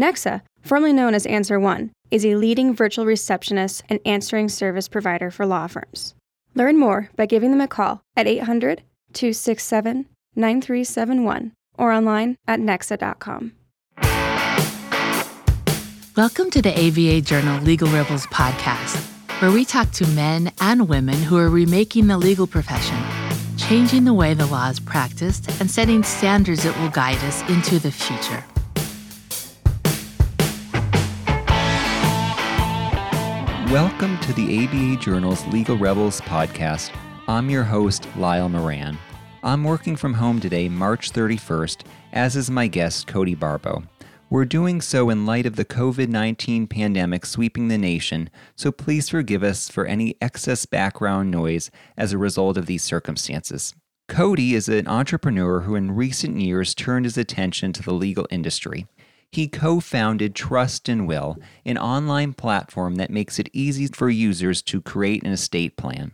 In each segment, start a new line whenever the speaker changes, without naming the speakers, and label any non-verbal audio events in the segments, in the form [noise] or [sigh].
Nexa, formerly known as Answer One, is a leading virtual receptionist and answering service provider for law firms. Learn more by giving them a call at 800 267 9371 or online at nexa.com.
Welcome to the ABA Journal Legal Rebels podcast, where we talk to men and women who are remaking the legal profession, changing the way the law is practiced, and setting standards that will guide us into the future.
Welcome to the ABA Journal's Legal Rebels podcast. I'm your host, Lyle Moran. I'm working from home today, March 31st, as is my guest, Cody Barbo. We're doing so in light of the COVID 19 pandemic sweeping the nation, so please forgive us for any excess background noise as a result of these circumstances. Cody is an entrepreneur who, in recent years, turned his attention to the legal industry. He co founded Trust and Will, an online platform that makes it easy for users to create an estate plan.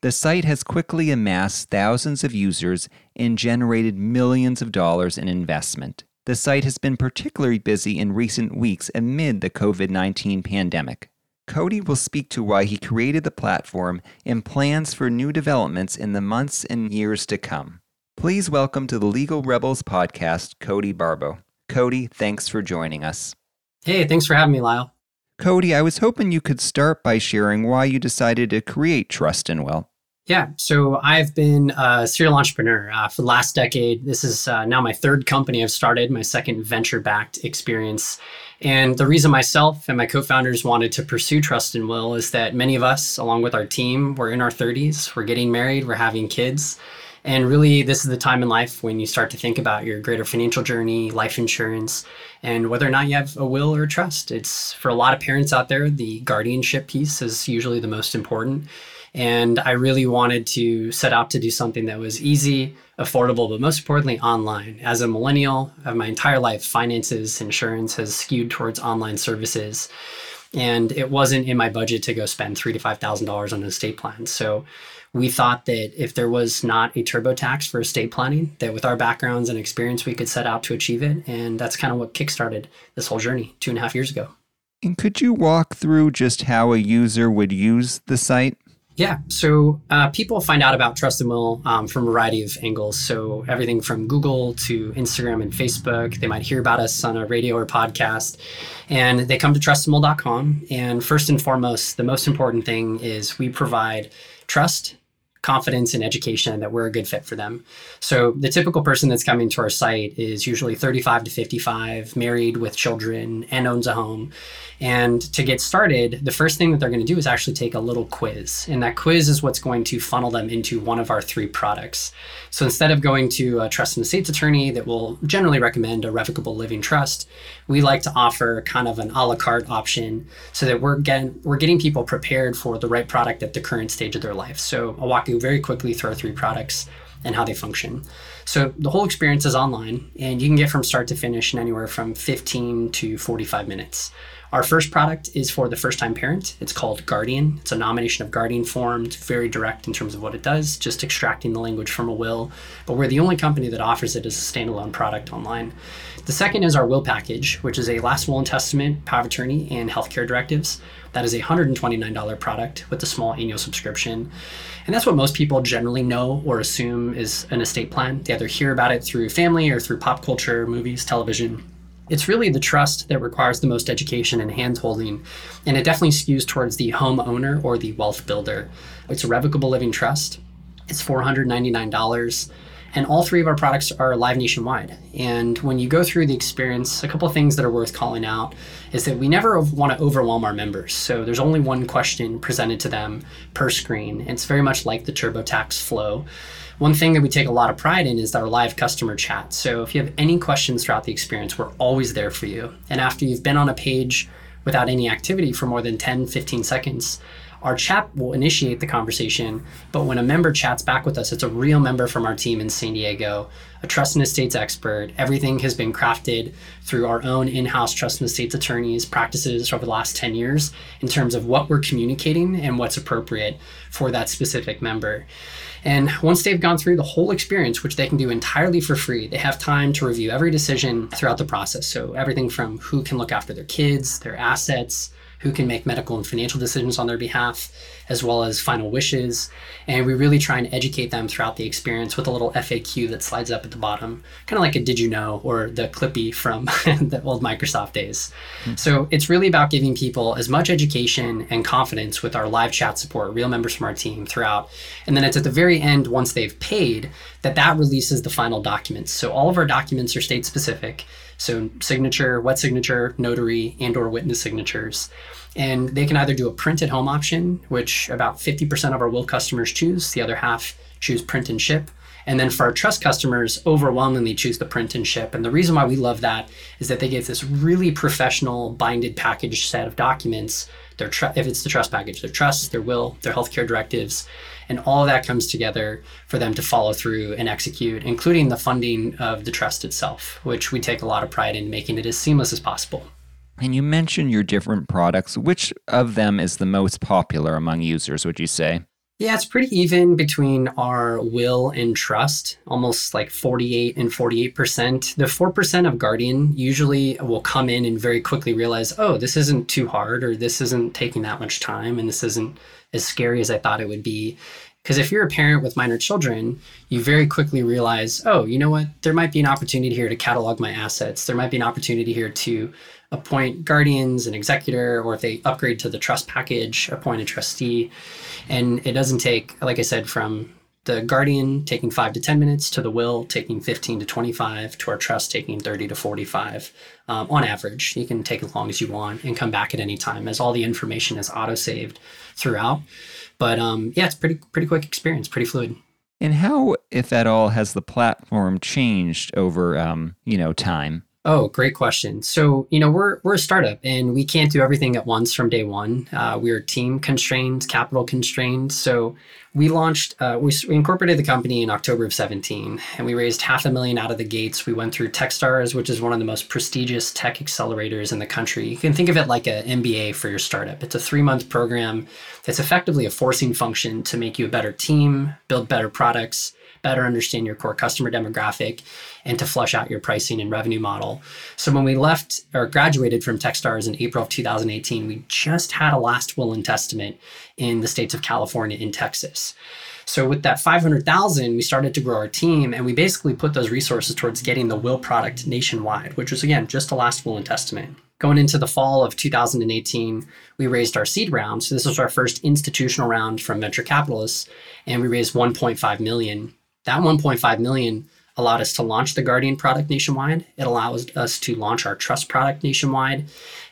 The site has quickly amassed thousands of users and generated millions of dollars in investment. The site has been particularly busy in recent weeks amid the COVID 19 pandemic. Cody will speak to why he created the platform and plans for new developments in the months and years to come. Please welcome to the Legal Rebels podcast, Cody Barbo. Cody, thanks for joining us.
Hey, thanks for having me, Lyle.
Cody, I was hoping you could start by sharing why you decided to create Trust and Will.
Yeah, so I've been a serial entrepreneur uh, for the last decade. This is uh, now my third company I've started, my second venture backed experience. And the reason myself and my co founders wanted to pursue Trust and Will is that many of us, along with our team, we're in our 30s, we're getting married, we're having kids. And really, this is the time in life when you start to think about your greater financial journey, life insurance, and whether or not you have a will or a trust. It's for a lot of parents out there, the guardianship piece is usually the most important. And I really wanted to set out to do something that was easy, affordable, but most importantly, online. As a millennial of my entire life, finances, insurance has skewed towards online services. And it wasn't in my budget to go spend three to five thousand dollars on an estate plan. So we thought that if there was not a TurboTax for estate planning, that with our backgrounds and experience, we could set out to achieve it. And that's kind of what kickstarted this whole journey two and a half years ago.
And could you walk through just how a user would use the site?
Yeah, so uh, people find out about Trust and Will um, from a variety of angles. So everything from Google to Instagram and Facebook. They might hear about us on a radio or podcast, and they come to trustandwill.com. And first and foremost, the most important thing is we provide trust confidence in education that we're a good fit for them. So the typical person that's coming to our site is usually 35 to 55, married with children, and owns a home. And to get started, the first thing that they're going to do is actually take a little quiz. And that quiz is what's going to funnel them into one of our three products. So instead of going to a trust and estates attorney that will generally recommend a revocable living trust, we like to offer kind of an a la carte option so that we're getting we're getting people prepared for the right product at the current stage of their life. So I'll walk you very quickly through our three products and how they function. So the whole experience is online and you can get from start to finish in anywhere from 15 to 45 minutes. Our first product is for the first time parent. It's called Guardian. It's a nomination of guardian form. It's very direct in terms of what it does, just extracting the language from a will. But we're the only company that offers it as a standalone product online. The second is our will package, which is a last will and testament, power of attorney, and healthcare directives. That is a $129 product with a small annual subscription. And that's what most people generally know or assume is an estate plan. They either hear about it through family or through pop culture, movies, television. It's really the trust that requires the most education and handholding, and it definitely skews towards the homeowner or the wealth builder. It's a revocable living trust. It's $499. And all three of our products are live nationwide. And when you go through the experience, a couple things that are worth calling out is that we never want to overwhelm our members. So there's only one question presented to them per screen. It's very much like the TurboTax flow. One thing that we take a lot of pride in is our live customer chat. So if you have any questions throughout the experience, we're always there for you. And after you've been on a page without any activity for more than 10, 15 seconds, our chat will initiate the conversation. But when a member chats back with us, it's a real member from our team in San Diego a trust and estates expert. Everything has been crafted through our own in house trust and estates attorneys' practices over the last 10 years in terms of what we're communicating and what's appropriate for that specific member. And once they've gone through the whole experience, which they can do entirely for free, they have time to review every decision throughout the process. So, everything from who can look after their kids, their assets, who can make medical and financial decisions on their behalf, as well as final wishes. And we really try and educate them throughout the experience with a little FAQ that slides up at the bottom, kind of like a did you know or the Clippy from [laughs] the old Microsoft days. Mm-hmm. So it's really about giving people as much education and confidence with our live chat support, real members from our team throughout. And then it's at the very end, once they've paid, that that releases the final documents. So all of our documents are state specific. So signature, wet signature, notary, and or witness signatures. And they can either do a print at home option, which about 50% of our will customers choose, the other half choose print and ship. And then for our trust customers, overwhelmingly choose the print and ship. And the reason why we love that is that they get this really professional binded package set of documents. Their tr- if it's the trust package, their trust, their will, their healthcare directives, and all that comes together for them to follow through and execute, including the funding of the trust itself, which we take a lot of pride in making it as seamless as possible.
And you mentioned your different products. Which of them is the most popular among users, would you say?
Yeah, it's pretty even between our will and trust, almost like 48 and 48%. The 4% of Guardian usually will come in and very quickly realize, oh, this isn't too hard, or this isn't taking that much time, and this isn't as scary as I thought it would be. Because if you're a parent with minor children, you very quickly realize, oh, you know what? There might be an opportunity here to catalog my assets. There might be an opportunity here to appoint guardians, and executor, or if they upgrade to the trust package, appoint a trustee. And it doesn't take, like I said, from the guardian taking five to 10 minutes to the will taking 15 to 25 to our trust taking 30 to 45 um, on average. You can take as long as you want and come back at any time as all the information is auto saved throughout. But um, yeah, it's pretty pretty quick experience, pretty fluid.
And how, if at all, has the platform changed over um, you know time?
Oh, great question. So, you know, we're we're a startup and we can't do everything at once from day one. Uh, we're team constrained, capital constrained. So, we launched, uh, we, we, incorporated the company in October of 17, and we raised half a million out of the gates. We went through TechStars, which is one of the most prestigious tech accelerators in the country. You can think of it like an MBA for your startup. It's a three month program that's effectively a forcing function to make you a better team, build better products, better understand your core customer demographic and to flush out your pricing and revenue model. So when we left or graduated from Techstars in April of 2018, we just had a last will and testament in the states of California and Texas. So with that 500,000, we started to grow our team and we basically put those resources towards getting the will product nationwide, which was again just a last will and testament. Going into the fall of 2018, we raised our seed round. So this was our first institutional round from venture capitalists and we raised 1.5 million that 1.5 million allowed us to launch the Guardian product nationwide. It allows us to launch our Trust product nationwide.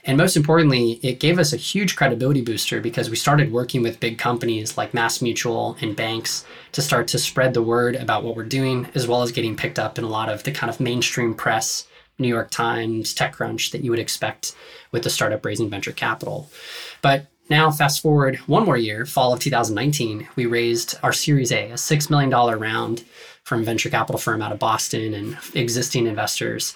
And most importantly, it gave us a huge credibility booster because we started working with big companies like Mass Mutual and banks to start to spread the word about what we're doing, as well as getting picked up in a lot of the kind of mainstream press, New York Times, TechCrunch that you would expect with the startup raising venture capital. But now, fast forward one more year, fall of 2019, we raised our Series A, a $6 million round from venture capital firm out of Boston and existing investors.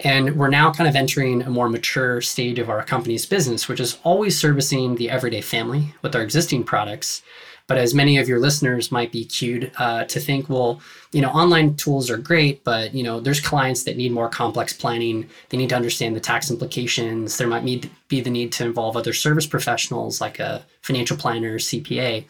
And we're now kind of entering a more mature stage of our company's business, which is always servicing the everyday family with our existing products, but as many of your listeners might be cued uh, to think, well, you know, online tools are great, but you know, there's clients that need more complex planning. They need to understand the tax implications. There might need, be the need to involve other service professionals like a financial planner, CPA.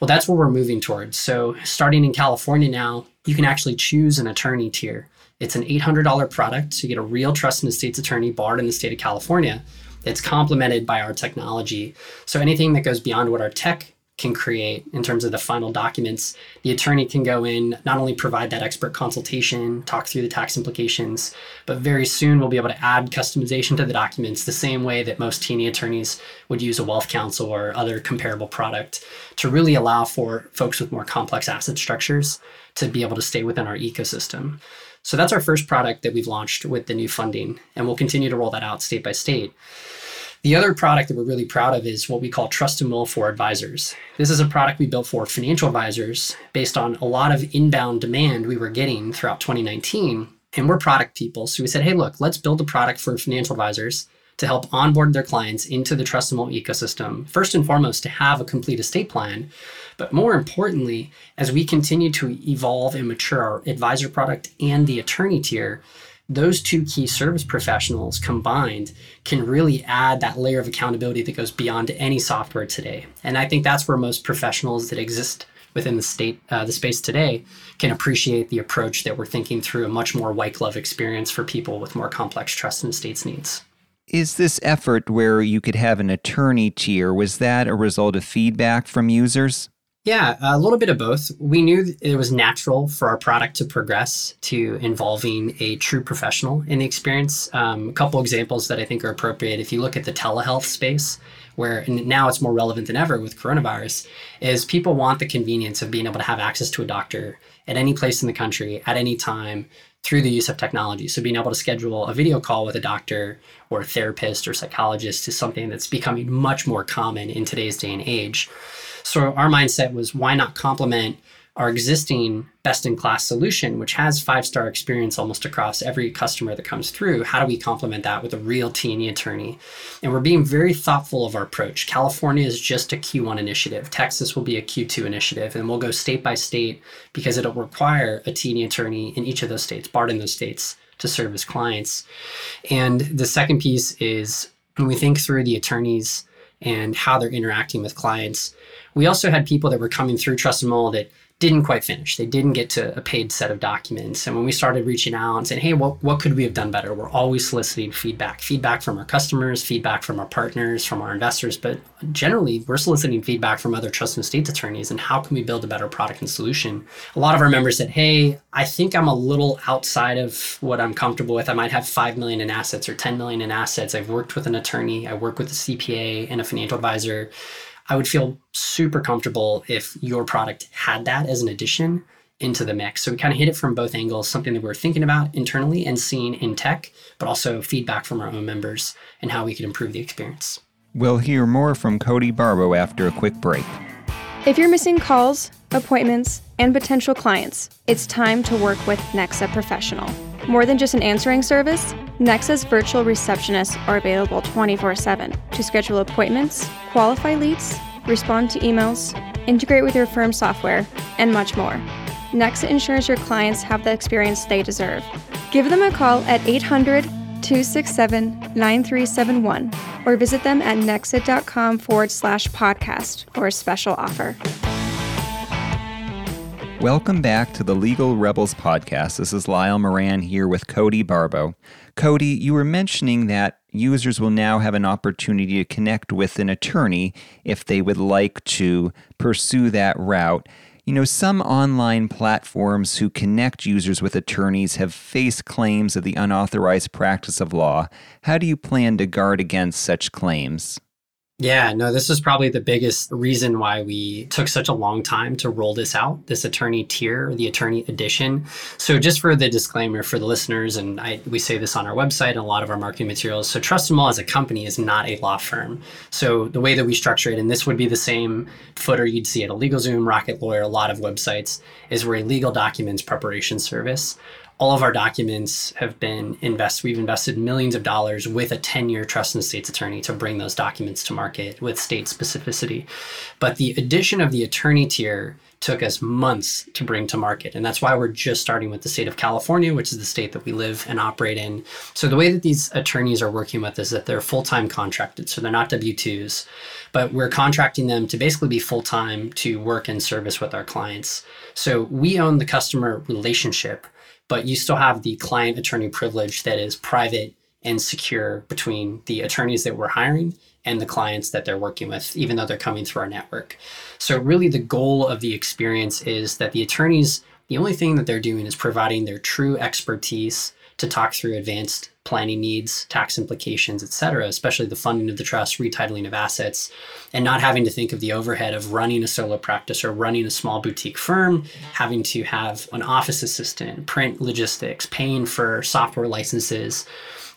Well, that's where we're moving towards. So, starting in California now, you can actually choose an attorney tier. It's an $800 product. So get a real trust and estates attorney barred in the state of California. It's complemented by our technology. So anything that goes beyond what our tech can create in terms of the final documents. The attorney can go in, not only provide that expert consultation, talk through the tax implications, but very soon we'll be able to add customization to the documents the same way that most T&E attorneys would use a wealth counsel or other comparable product to really allow for folks with more complex asset structures to be able to stay within our ecosystem. So that's our first product that we've launched with the new funding, and we'll continue to roll that out state by state. The other product that we're really proud of is what we call Trust and Will for Advisors. This is a product we built for financial advisors based on a lot of inbound demand we were getting throughout 2019. And we're product people. So we said, hey, look, let's build a product for financial advisors to help onboard their clients into the Trust and Will ecosystem. First and foremost, to have a complete estate plan. But more importantly, as we continue to evolve and mature our advisor product and the attorney tier, those two key service professionals combined can really add that layer of accountability that goes beyond any software today. And I think that's where most professionals that exist within the state uh, the space today can appreciate the approach that we're thinking through a much more white glove experience for people with more complex trust and estates needs.
Is this effort where you could have an attorney tier was that a result of feedback from users?
Yeah, a little bit of both. We knew it was natural for our product to progress to involving a true professional in the experience. Um, a couple examples that I think are appropriate. If you look at the telehealth space, where now it's more relevant than ever with coronavirus, is people want the convenience of being able to have access to a doctor at any place in the country at any time through the use of technology. So being able to schedule a video call with a doctor or a therapist or psychologist is something that's becoming much more common in today's day and age. So our mindset was why not complement our existing best in class solution, which has five star experience almost across every customer that comes through. How do we complement that with a real T&E attorney? And we're being very thoughtful of our approach. California is just a Q1 initiative. Texas will be a Q2 initiative, and we'll go state by state because it'll require a T&E attorney in each of those states, barred in those states, to serve as clients. And the second piece is when we think through the attorneys and how they're interacting with clients, we also had people that were coming through Trust and Will that didn't quite finish. They didn't get to a paid set of documents. And when we started reaching out and saying, hey, what, what could we have done better? We're always soliciting feedback feedback from our customers, feedback from our partners, from our investors. But generally, we're soliciting feedback from other trust and estates attorneys and how can we build a better product and solution? A lot of our members said, hey, I think I'm a little outside of what I'm comfortable with. I might have 5 million in assets or 10 million in assets. I've worked with an attorney, I work with a CPA and a financial advisor. I would feel super comfortable if your product had that as an addition into the mix. So we kind of hit it from both angles, something that we're thinking about internally and seeing in tech, but also feedback from our own members and how we could improve the experience.
We'll hear more from Cody Barbo after a quick break.
If you're missing calls, appointments, and potential clients, it's time to work with Nexa Professional. More than just an answering service, Nexa's virtual receptionists are available 24 7 to schedule appointments, qualify leads, respond to emails, integrate with your firm's software, and much more. Nexa ensures your clients have the experience they deserve. Give them a call at 800 267 9371 or visit them at nexa.com forward slash podcast for a special offer.
Welcome back to the Legal Rebels podcast. This is Lyle Moran here with Cody Barbo. Cody, you were mentioning that users will now have an opportunity to connect with an attorney if they would like to pursue that route. You know, some online platforms who connect users with attorneys have faced claims of the unauthorized practice of law. How do you plan to guard against such claims?
Yeah, no, this is probably the biggest reason why we took such a long time to roll this out, this attorney tier, the attorney edition. So just for the disclaimer for the listeners, and I, we say this on our website and a lot of our marketing materials. So Trust and Will as a company is not a law firm. So the way that we structure it, and this would be the same footer you'd see at a LegalZoom, Rocket Lawyer, a lot of websites, is we're a legal documents preparation service all of our documents have been invested. We've invested millions of dollars with a 10 year trust and estates attorney to bring those documents to market with state specificity. But the addition of the attorney tier took us months to bring to market. And that's why we're just starting with the state of California, which is the state that we live and operate in. So the way that these attorneys are working with is that they're full time contracted. So they're not W 2s, but we're contracting them to basically be full time to work and service with our clients. So we own the customer relationship but you still have the client attorney privilege that is private and secure between the attorneys that we're hiring and the clients that they're working with, even though they're coming through our network. So, really, the goal of the experience is that the attorneys, the only thing that they're doing is providing their true expertise to talk through advanced planning needs, tax implications, et cetera, especially the funding of the trust, retitling of assets, and not having to think of the overhead of running a solo practice or running a small boutique firm, having to have an office assistant, print logistics, paying for software licenses.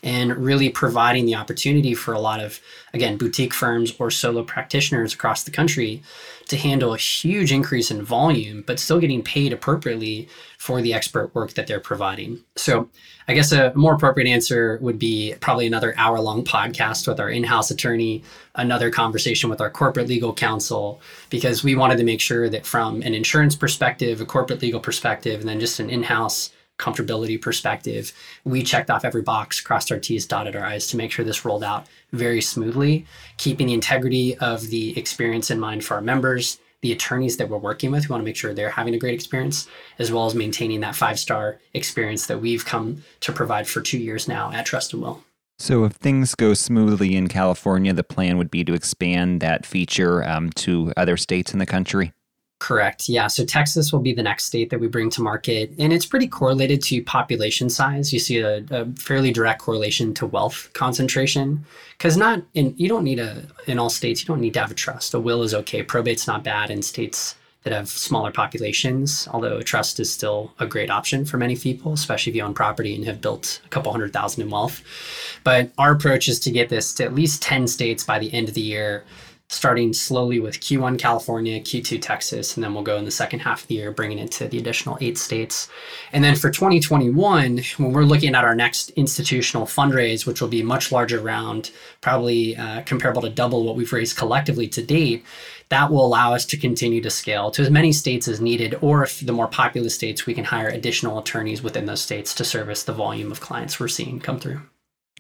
And really providing the opportunity for a lot of, again, boutique firms or solo practitioners across the country to handle a huge increase in volume, but still getting paid appropriately for the expert work that they're providing. So, I guess a more appropriate answer would be probably another hour long podcast with our in house attorney, another conversation with our corporate legal counsel, because we wanted to make sure that from an insurance perspective, a corporate legal perspective, and then just an in house comfortability perspective, we checked off every box, crossed our T's, dotted our I's to make sure this rolled out very smoothly, keeping the integrity of the experience in mind for our members, the attorneys that we're working with. We want to make sure they're having a great experience, as well as maintaining that five star experience that we've come to provide for two years now at Trust and Will.
So, if things go smoothly in California, the plan would be to expand that feature um, to other states in the country?
Correct. Yeah. So Texas will be the next state that we bring to market. And it's pretty correlated to population size. You see a, a fairly direct correlation to wealth concentration. Because not in, you don't need a, in all states, you don't need to have a trust. A will is okay. Probate's not bad in states that have smaller populations, although trust is still a great option for many people, especially if you own property and have built a couple hundred thousand in wealth. But our approach is to get this to at least 10 states by the end of the year starting slowly with Q1 California, Q2 Texas, and then we'll go in the second half of the year, bringing it to the additional eight states. And then for 2021, when we're looking at our next institutional fundraise, which will be a much larger round, probably uh, comparable to double what we've raised collectively to date, that will allow us to continue to scale to as many states as needed, or if the more populous states, we can hire additional attorneys within those states to service the volume of clients we're seeing come through.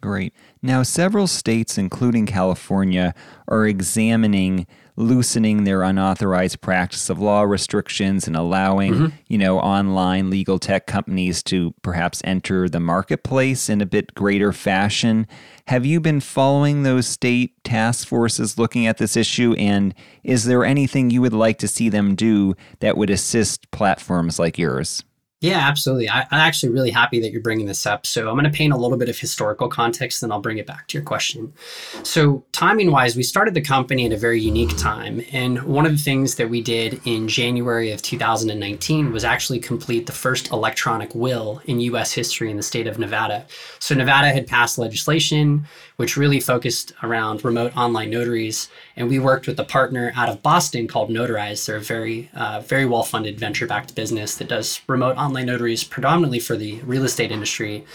Great. Now, several states, including California, are examining loosening their unauthorized practice of law restrictions and allowing, mm-hmm. you know, online legal tech companies to perhaps enter the marketplace in a bit greater fashion. Have you been following those state task forces looking at this issue? And is there anything you would like to see them do that would assist platforms like yours?
Yeah, absolutely. I, am actually really happy that you're bringing this up. So I'm going to paint a little bit of historical context, then I'll bring it back to your question. So timing wise, we started the company at a very unique time, and one of the things that we did in January of 2019 was actually complete the first electronic will in U.S. history in the state of Nevada. So Nevada had passed legislation which really focused around remote online notaries. And we worked with a partner out of Boston called Notarize. They're a very, uh, very well funded venture backed business that does remote online notaries predominantly for the real estate industry.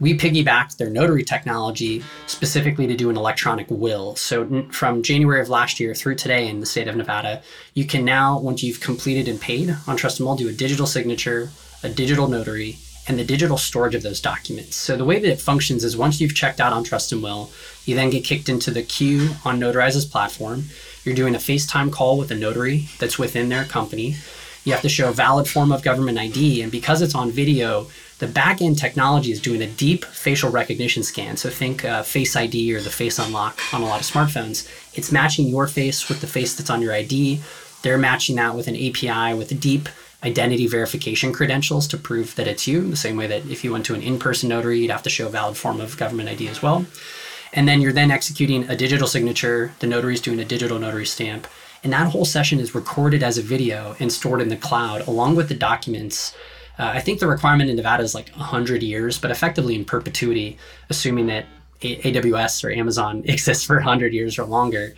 We piggybacked their notary technology specifically to do an electronic will. So, from January of last year through today in the state of Nevada, you can now, once you've completed and paid on Trust and Will, do a digital signature, a digital notary, and the digital storage of those documents. So the way that it functions is once you've checked out on Trust and Will, you then get kicked into the queue on Notarize's platform. You're doing a FaceTime call with a notary that's within their company. You have to show a valid form of government ID, and because it's on video, the back-end technology is doing a deep facial recognition scan. So think uh, Face ID or the Face Unlock on a lot of smartphones. It's matching your face with the face that's on your ID. They're matching that with an API with deep identity verification credentials to prove that it's you, the same way that if you went to an in person notary, you'd have to show a valid form of government ID as well. And then you're then executing a digital signature, the notary's doing a digital notary stamp. And that whole session is recorded as a video and stored in the cloud along with the documents. Uh, I think the requirement in Nevada is like 100 years, but effectively in perpetuity, assuming that a- AWS or Amazon [laughs] exists for 100 years or longer.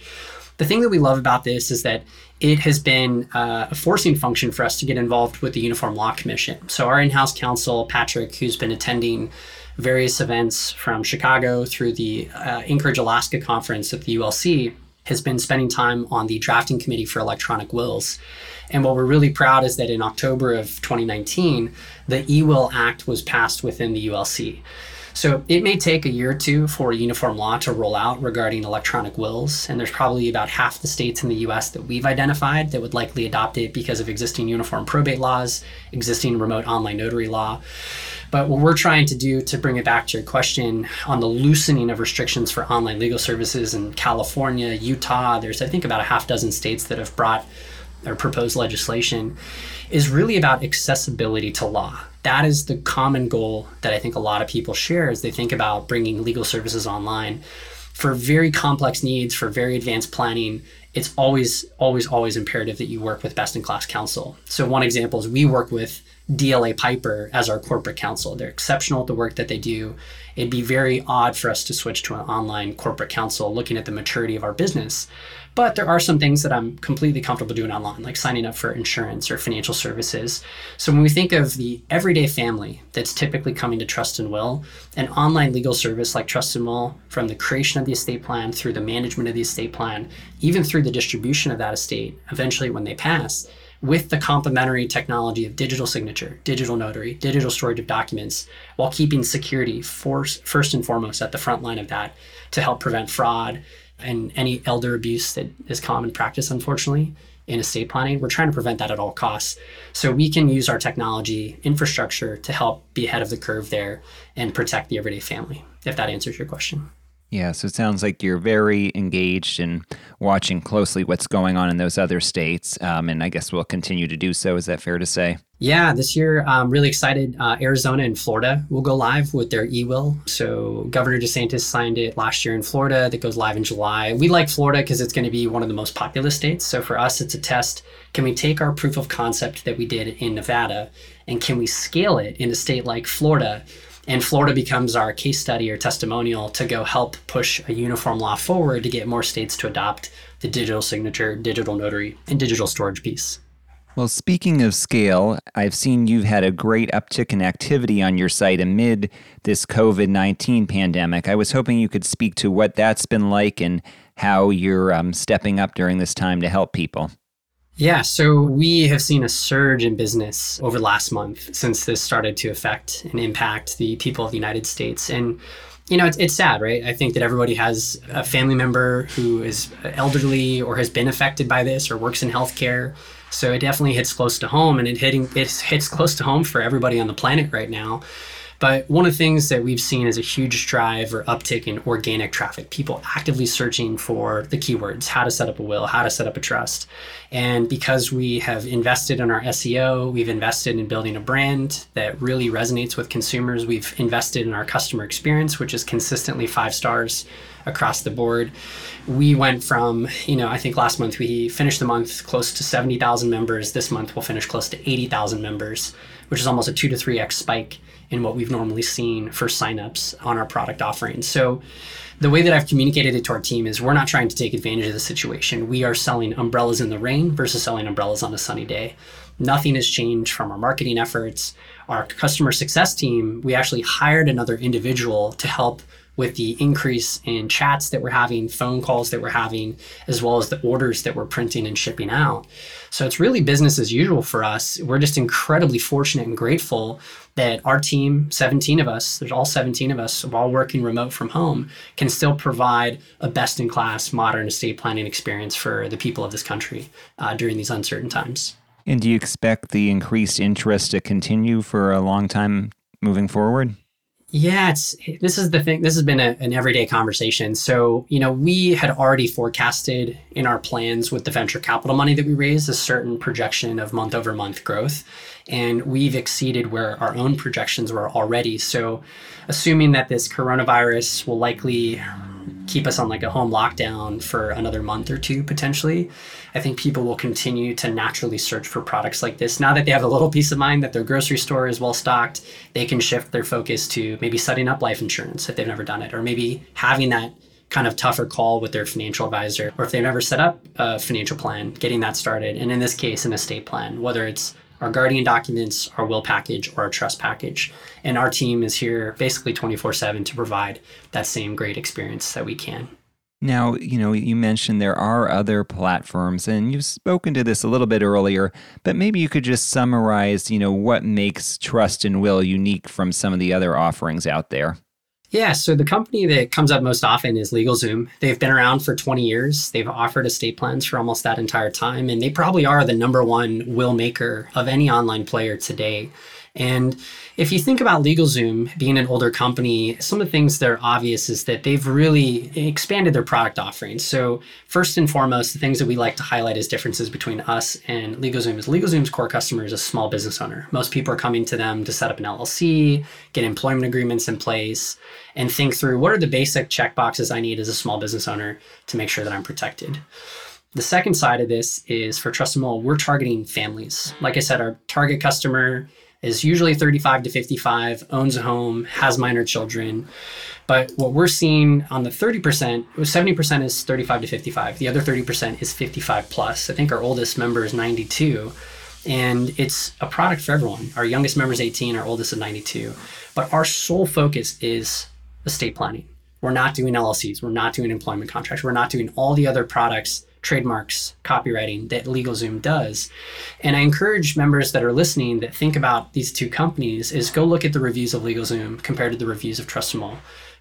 The thing that we love about this is that it has been uh, a forcing function for us to get involved with the Uniform Law Commission. So, our in house counsel, Patrick, who's been attending various events from Chicago through the uh, Anchorage, Alaska conference at the ULC, has been spending time on the drafting committee for electronic wills. And what we're really proud is that in October of 2019, the eWill Act was passed within the ULC. So it may take a year or two for uniform law to roll out regarding electronic wills, and there's probably about half the states in the US that we've identified that would likely adopt it because of existing uniform probate laws, existing remote online notary law. But what we're trying to do to bring it back to your question on the loosening of restrictions for online legal services in California, Utah, there's I think about a half dozen states that have brought or proposed legislation is really about accessibility to law that is the common goal that I think a lot of people share as they think about bringing legal services online. For very complex needs, for very advanced planning, it's always, always, always imperative that you work with best in class counsel. So, one example is we work with DLA Piper as our corporate counsel. They're exceptional at the work that they do. It'd be very odd for us to switch to an online corporate counsel looking at the maturity of our business. But there are some things that I'm completely comfortable doing online, like signing up for insurance or financial services. So when we think of the everyday family that's typically coming to Trust and Will, an online legal service like Trust and Will, from the creation of the estate plan through the management of the estate plan, even through the distribution of that estate, eventually when they pass, with the complementary technology of digital signature, digital notary, digital storage of documents, while keeping security first and foremost at the front line of that to help prevent fraud and any elder abuse that is common practice, unfortunately, in estate planning. We're trying to prevent that at all costs. So we can use our technology infrastructure to help be ahead of the curve there and protect the everyday family, if that answers your question.
Yeah, so it sounds like you're very engaged and watching closely what's going on in those other states. Um, and I guess we'll continue to do so. Is that fair to say?
Yeah, this year I'm really excited. Uh, Arizona and Florida will go live with their e-will. So Governor DeSantis signed it last year in Florida. That goes live in July. We like Florida because it's going to be one of the most populous states. So for us, it's a test. Can we take our proof of concept that we did in Nevada and can we scale it in a state like Florida? And Florida becomes our case study or testimonial to go help push a uniform law forward to get more states to adopt the digital signature, digital notary, and digital storage piece.
Well, speaking of scale, I've seen you've had a great uptick in activity on your site amid this COVID 19 pandemic. I was hoping you could speak to what that's been like and how you're um, stepping up during this time to help people.
Yeah, so we have seen a surge in business over the last month since this started to affect and impact the people of the United States. And, you know, it's, it's sad, right? I think that everybody has a family member who is elderly or has been affected by this or works in healthcare. So it definitely hits close to home and it hitting it hits close to home for everybody on the planet right now. But one of the things that we've seen is a huge drive or uptick in organic traffic, people actively searching for the keywords, how to set up a will, how to set up a trust. And because we have invested in our SEO, we've invested in building a brand that really resonates with consumers, we've invested in our customer experience, which is consistently five stars across the board. We went from, you know, I think last month we finished the month close to 70,000 members. This month we'll finish close to 80,000 members, which is almost a two to three X spike in what we've normally seen for signups on our product offerings. So the way that I've communicated it to our team is we're not trying to take advantage of the situation. We are selling umbrellas in the rain versus selling umbrellas on a sunny day. Nothing has changed from our marketing efforts. Our customer success team, we actually hired another individual to help with the increase in chats that we're having, phone calls that we're having, as well as the orders that we're printing and shipping out. So it's really business as usual for us. We're just incredibly fortunate and grateful that our team, 17 of us, there's all 17 of us, while working remote from home, can still provide a best in class modern estate planning experience for the people of this country uh, during these uncertain times.
And do you expect the increased interest to continue for a long time moving forward?
Yeah, it's this is the thing. This has been a, an everyday conversation. So, you know, we had already forecasted in our plans with the venture capital money that we raised a certain projection of month over month growth. And we've exceeded where our own projections were already. So, assuming that this coronavirus will likely keep us on like a home lockdown for another month or two potentially, I think people will continue to naturally search for products like this. Now that they have a little peace of mind that their grocery store is well stocked, they can shift their focus to maybe setting up life insurance if they've never done it, or maybe having that kind of tougher call with their financial advisor, or if they've never set up a financial plan, getting that started. And in this case, an estate plan, whether it's our guardian documents, our will package, or our trust package. And our team is here basically 24 7 to provide that same great experience that we can.
Now, you know, you mentioned there are other platforms, and you've spoken to this a little bit earlier, but maybe you could just summarize, you know, what makes Trust and Will unique from some of the other offerings out there.
Yeah, so the company that comes up most often is LegalZoom. They've been around for 20 years. They've offered estate plans for almost that entire time, and they probably are the number one will maker of any online player today. And if you think about LegalZoom being an older company, some of the things that are obvious is that they've really expanded their product offerings. So, first and foremost, the things that we like to highlight as differences between us and LegalZoom is LegalZoom's core customer is a small business owner. Most people are coming to them to set up an LLC, get employment agreements in place, and think through what are the basic check boxes I need as a small business owner to make sure that I'm protected. The second side of this is for Trust and Will, we're targeting families. Like I said, our target customer is usually 35 to 55, owns a home, has minor children. But what we're seeing on the 30%, 70% is 35 to 55. The other 30% is 55 plus. I think our oldest member is 92. And it's a product for everyone. Our youngest member is 18, our oldest is 92. But our sole focus is estate planning. We're not doing LLCs, we're not doing employment contracts, we're not doing all the other products trademarks, copywriting that LegalZoom does. And I encourage members that are listening that think about these two companies is go look at the reviews of LegalZoom compared to the reviews of Trust and Will.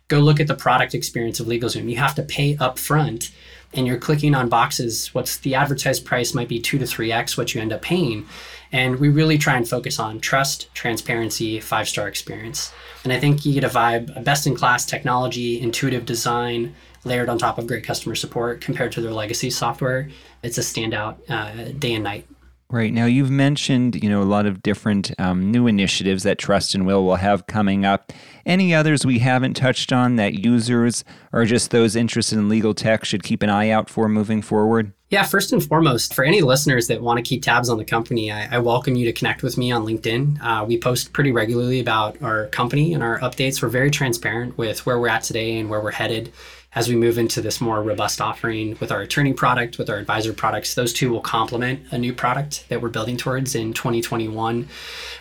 Go look at the product experience of LegalZoom. You have to pay up front and you're clicking on boxes. What's the advertised price might be two to three X what you end up paying. And we really try and focus on trust, transparency, five star experience. And I think you get a vibe, a best in class technology, intuitive design, layered on top of great customer support compared to their legacy software. It's a standout uh, day and night.
Right now, you've mentioned you know a lot of different um, new initiatives that Trust and Will will have coming up. Any others we haven't touched on that users or just those interested in legal tech should keep an eye out for moving forward?
Yeah, first and foremost, for any listeners that want to keep tabs on the company, I, I welcome you to connect with me on LinkedIn. Uh, we post pretty regularly about our company and our updates. We're very transparent with where we're at today and where we're headed as we move into this more robust offering with our attorney product, with our advisor products, those two will complement a new product that we're building towards in 2021.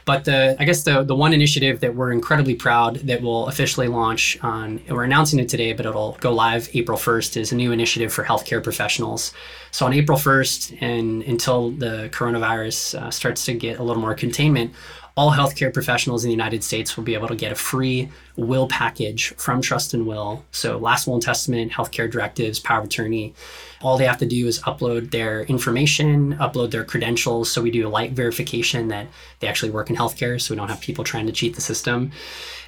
But the I guess the the one initiative that we're incredibly proud that will officially launch on we're announcing it today, but it'll go live April 1st is a new initiative for healthcare professionals. So on April 1st and until the coronavirus uh, starts to get a little more containment, all healthcare professionals in the United States will be able to get a free will package from Trust and Will. So, last will and testament, healthcare directives, power of attorney. All they have to do is upload their information, upload their credentials. So, we do a light verification that they actually work in healthcare. So, we don't have people trying to cheat the system.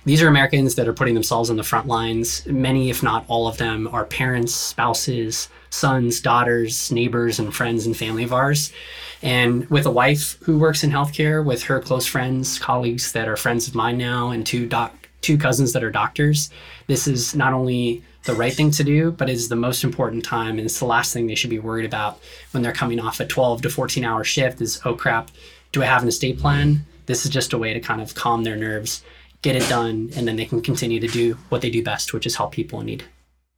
These are Americans that are putting themselves on the front lines. Many, if not all of them, are parents, spouses, sons, daughters, neighbors, and friends and family of ours. And with a wife who works in healthcare, with her close friends, colleagues that are friends of mine now, and two doc two cousins that are doctors, this is not only the right thing to do, but is the most important time, and it's the last thing they should be worried about when they're coming off a 12 to 14 hour shift. Is oh crap, do I have an estate plan? This is just a way to kind of calm their nerves, get it done, and then they can continue to do what they do best, which is help people in need.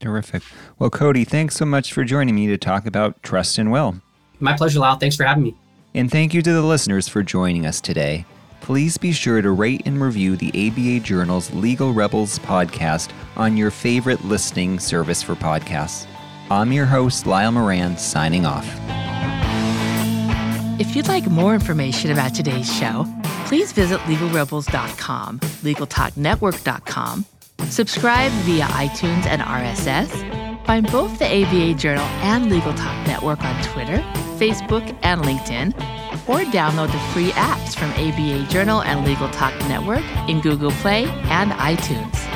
Terrific. Well, Cody, thanks so much for joining me to talk about Trust and Will.
My pleasure, Lyle. Thanks for having me.
And thank you to the listeners for joining us today. Please be sure to rate and review the ABA Journal's Legal Rebels podcast on your favorite listening service for podcasts. I'm your host, Lyle Moran, signing off.
If you'd like more information about today's show, please visit legalrebels.com, legaltalknetwork.com, subscribe via iTunes and RSS, Find both the ABA Journal and Legal Talk Network on Twitter, Facebook, and LinkedIn, or download the free apps from ABA Journal and Legal Talk Network in Google Play and iTunes.